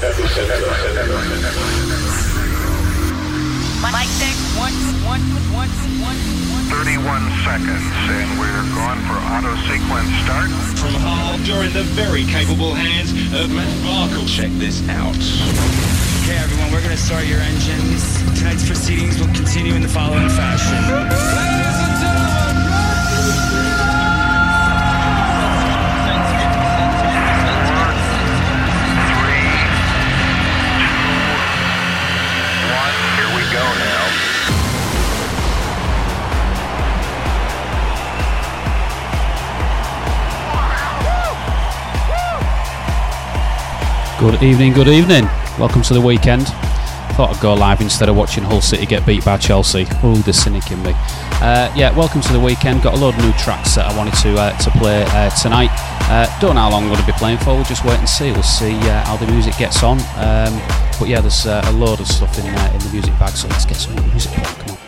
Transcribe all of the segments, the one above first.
Mike 31 seconds, and we're going for auto sequence start. From Hull, you're in the very capable hands of Matt Barkle. Check this out. Okay, everyone, we're going to start your engines. Tonight's proceedings will continue in the following fashion. Good evening, good evening. Welcome to the weekend. Thought I'd go live instead of watching Hull City get beat by Chelsea. Oh, the cynic in me. Uh, yeah, welcome to the weekend. Got a load of new tracks that I wanted to uh, to play uh, tonight. Uh, don't know how long I'm going to be playing for. We'll just wait and see. We'll see uh, how the music gets on. Um, but yeah, there's uh, a load of stuff in in the music bag. So let's get some music. Come on.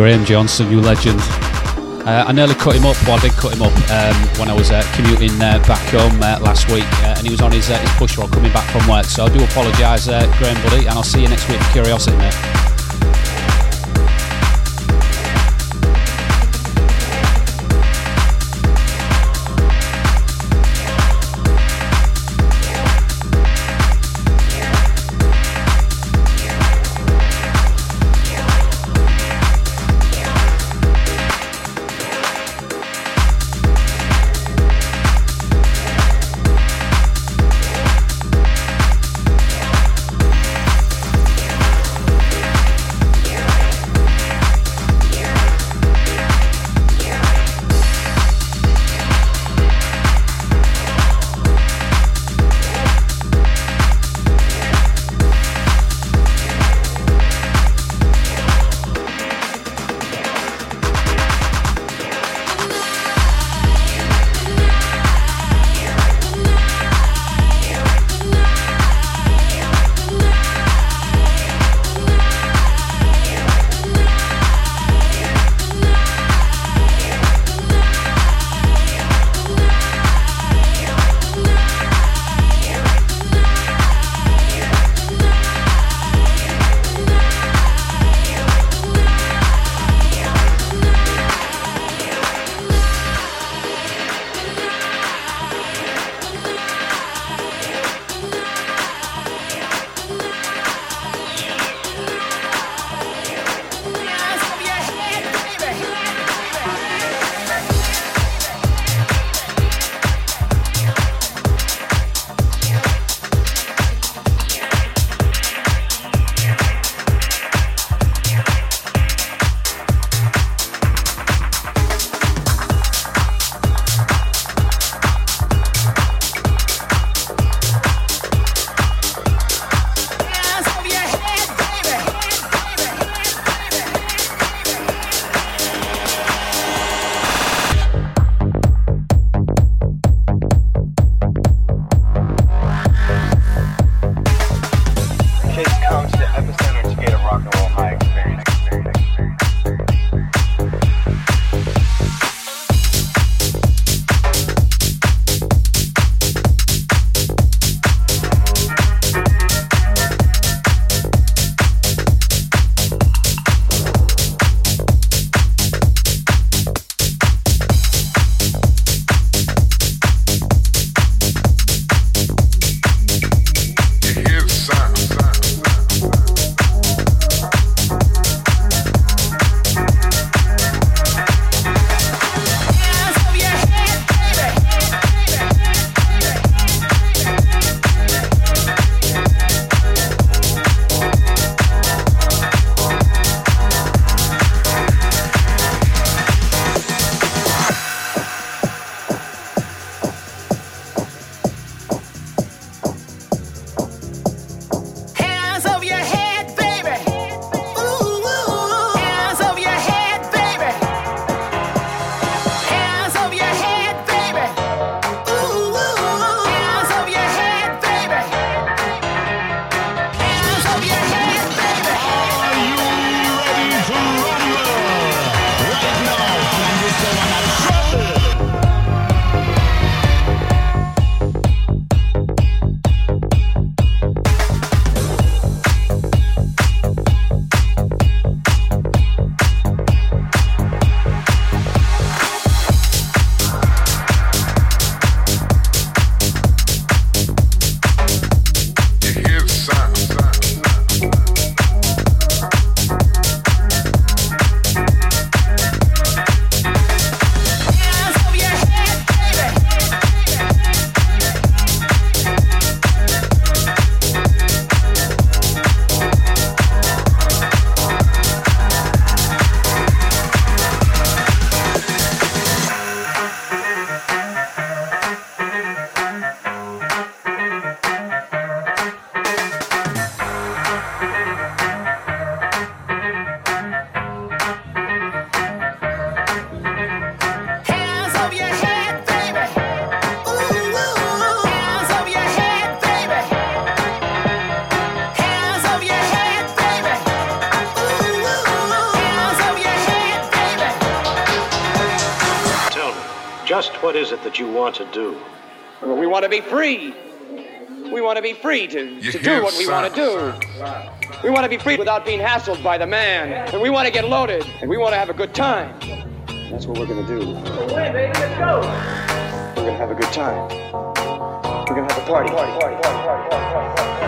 Graham Johnson, you legend. Uh, I nearly cut him up, well, I did cut him up um, when I was uh, commuting uh, back home uh, last week, uh, and he was on his, uh, his push roll coming back from work. So I do apologise, Graham, buddy, and I'll see you next week for Curiosity, mate. What is it that you want to do? We want to be free. We want to be free to, to do what we want to do. We want to be free without being hassled by the man. And we want to get loaded. And we want to have a good time. That's what we're going to do. Away, baby, let's go. We're going to have a good time. We're going to have a party. party, party, party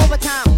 overtime.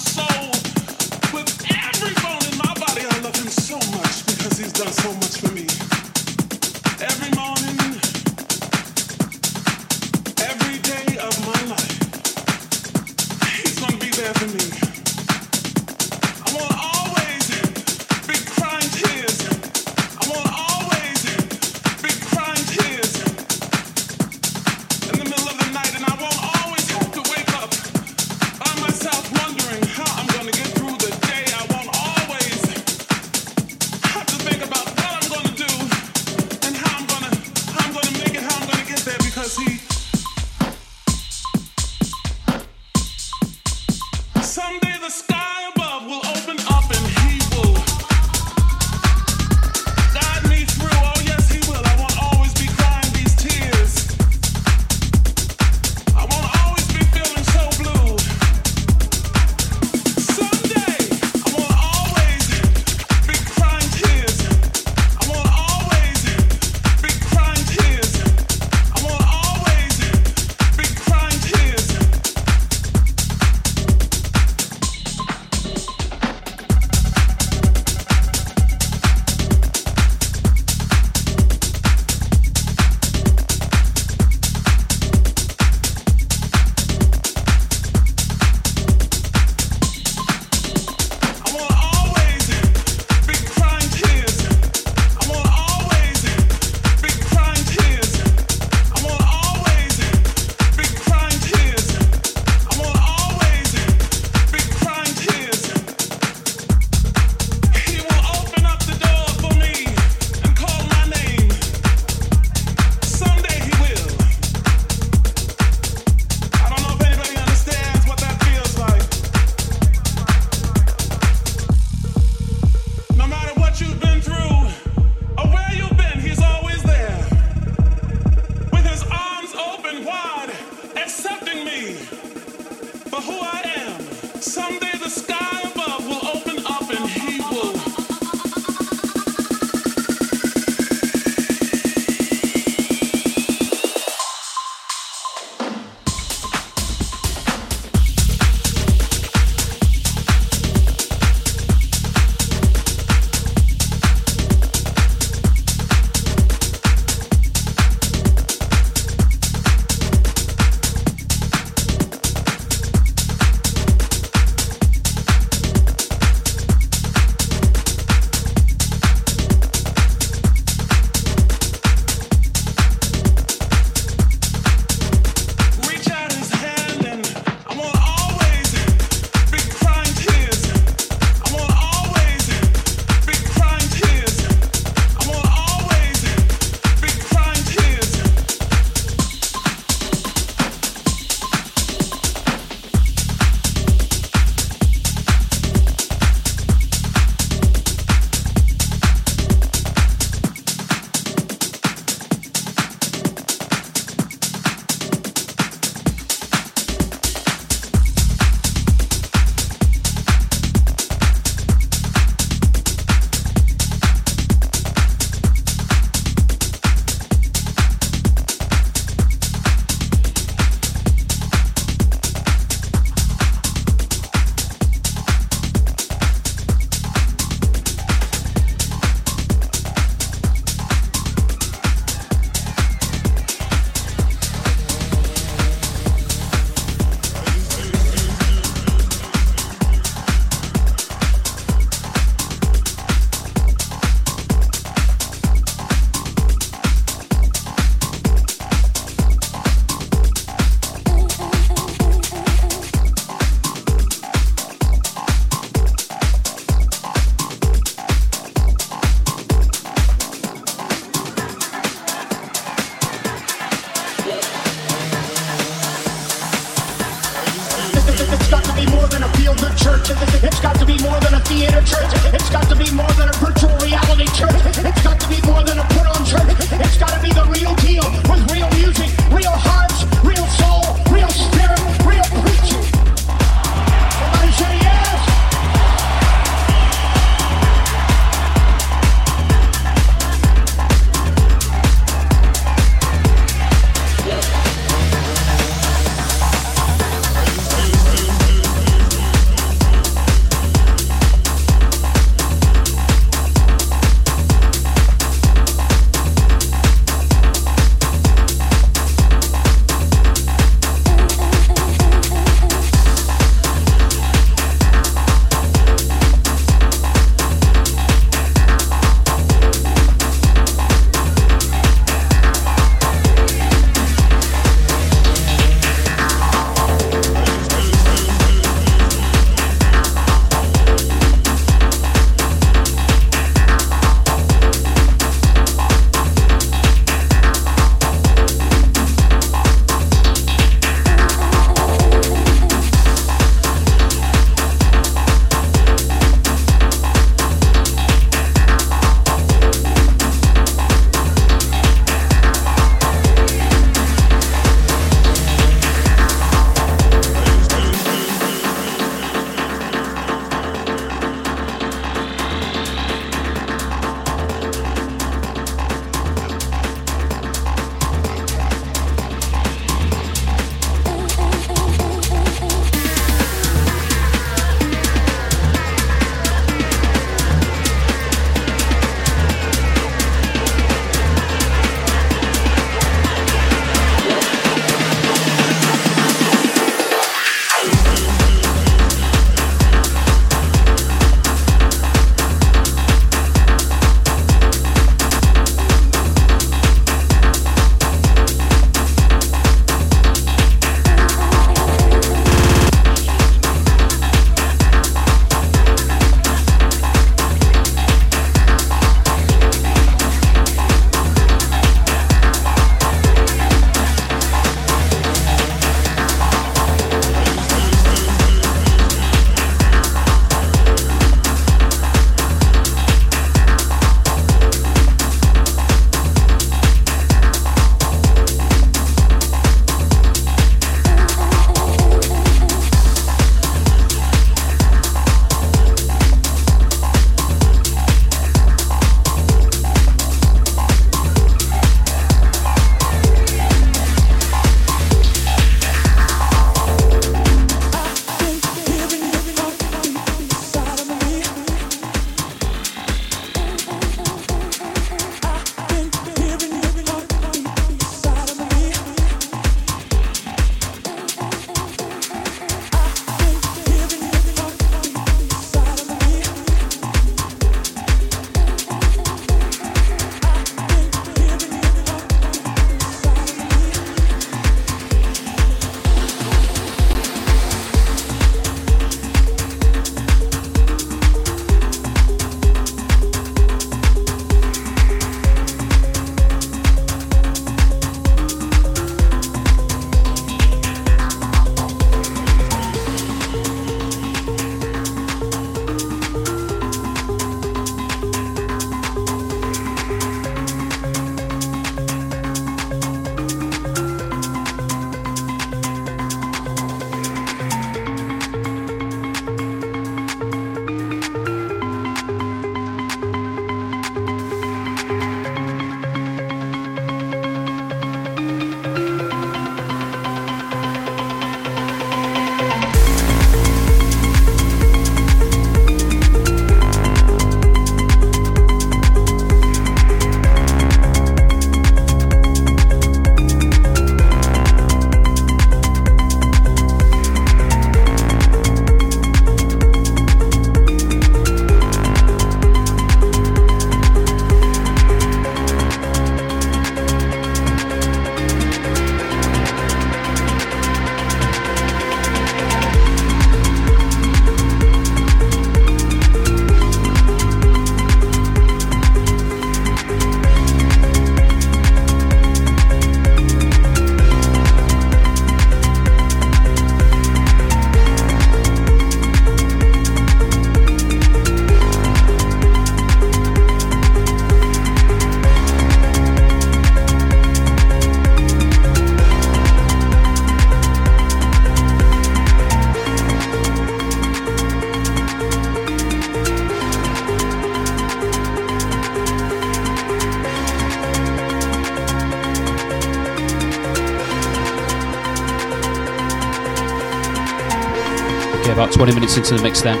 20 minutes into the mix then.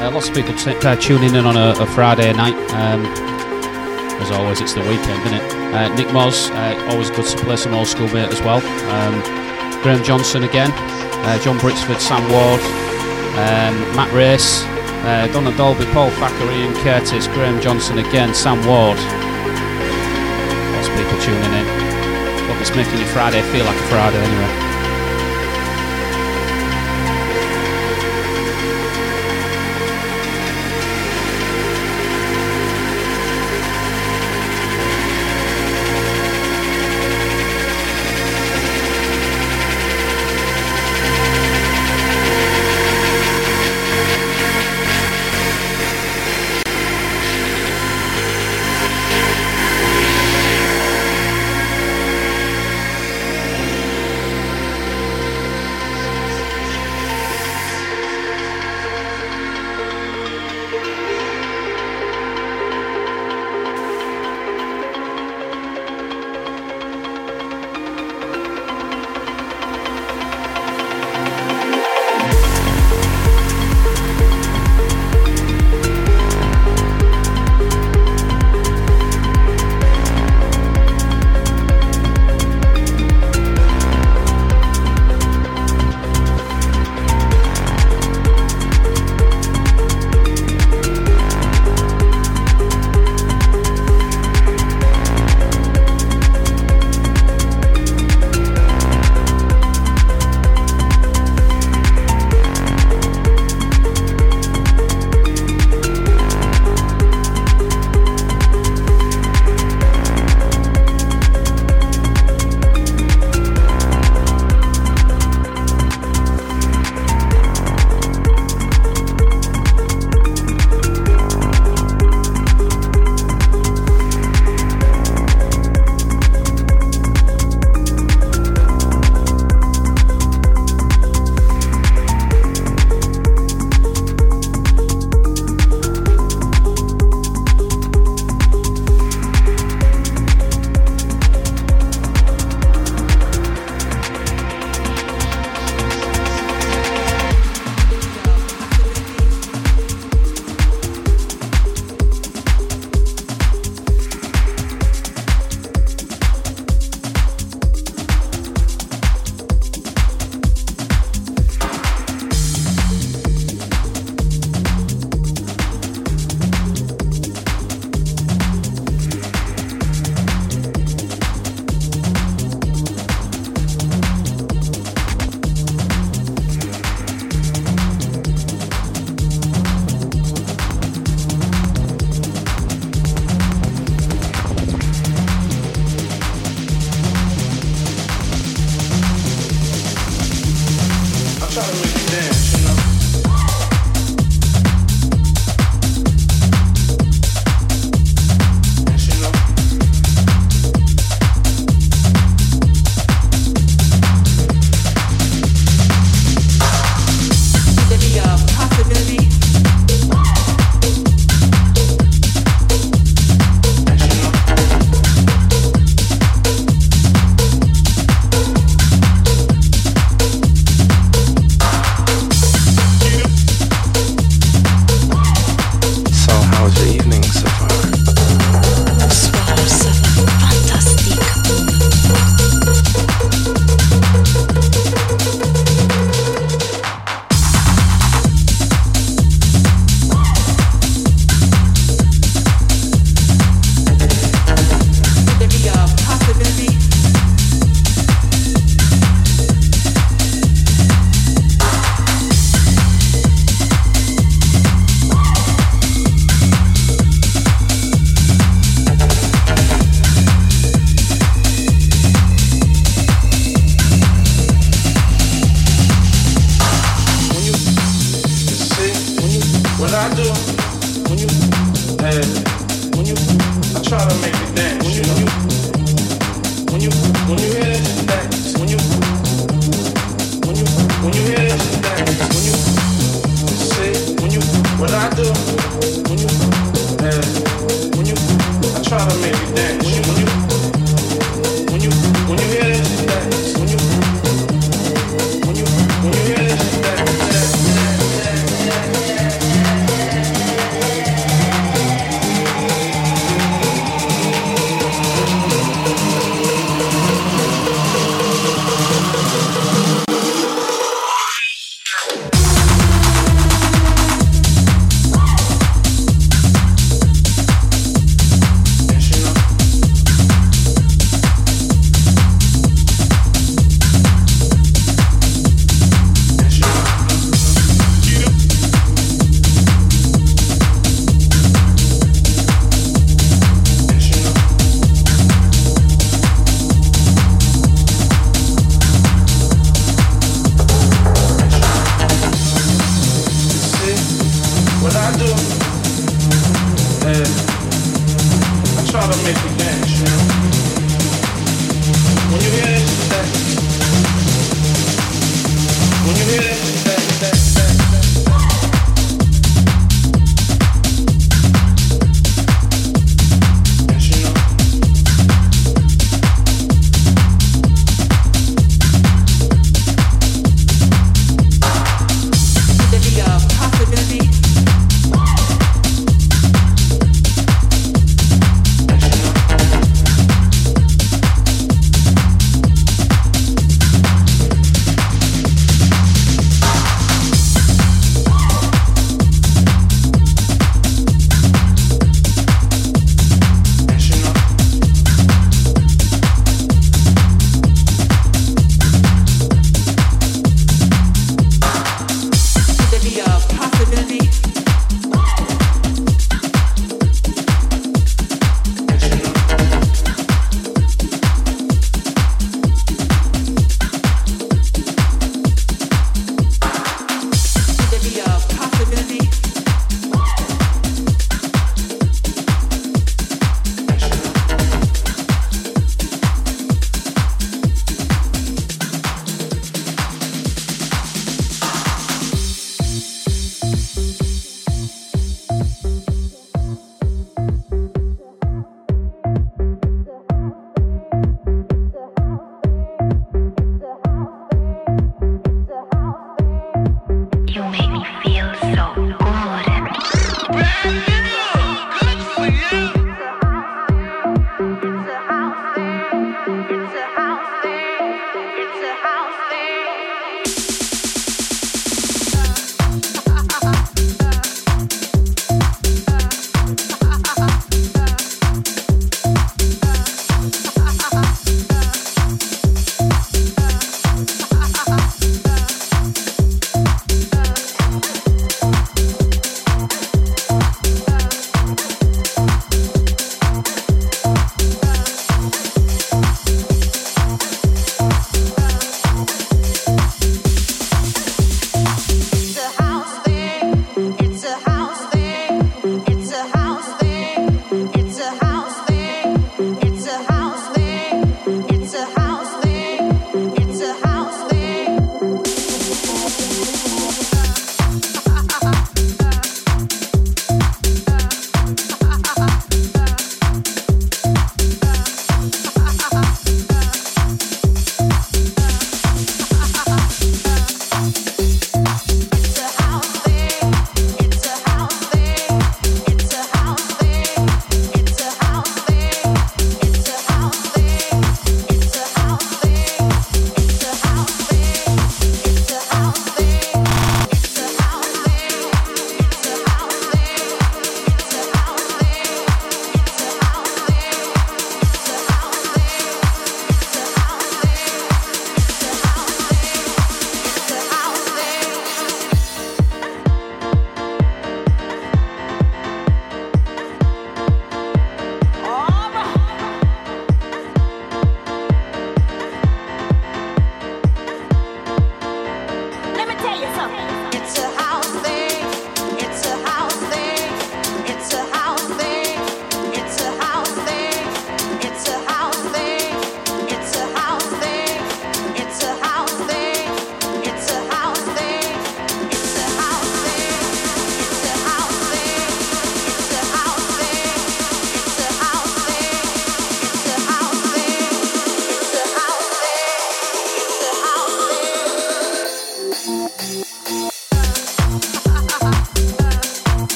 Uh, lots of people t- uh, tuning in on a, a Friday night. Um, as always, it's the weekend, isn't it? Uh, Nick Moz, uh, always good to play some old school mate as well. Um, Graham Johnson again. Uh, John Britsford, Sam Ward, um, Matt Race, uh, Donna Dolby, Paul Thackeray, Ian Curtis, Graham Johnson again, Sam Ward. Lots of people tuning in. Hope it's making your Friday feel like a Friday anyway.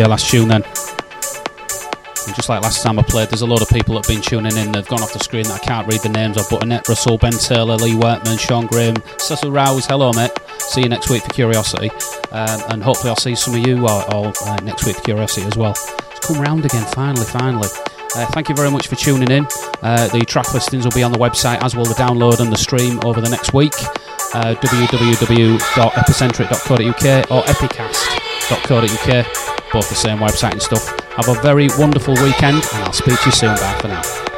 Okay, last tune then. And just like last time I played, there's a lot of people that have been tuning in. They've gone off the screen that I can't read the names of, but Annette Russell, Ben Taylor, Lee Workman, Sean Graham, Cecil Rouse. Hello, mate. See you next week for Curiosity. Um, and hopefully I'll see some of you all, all uh, next week for Curiosity as well. It's come round again, finally, finally. Uh, thank you very much for tuning in. Uh, the track listings will be on the website as will the download and the stream over the next week. Uh, www.epicentric.co.uk or epicast.co.uk, both the same website and stuff. Have a very wonderful weekend, and I'll speak to you soon. Bye for now.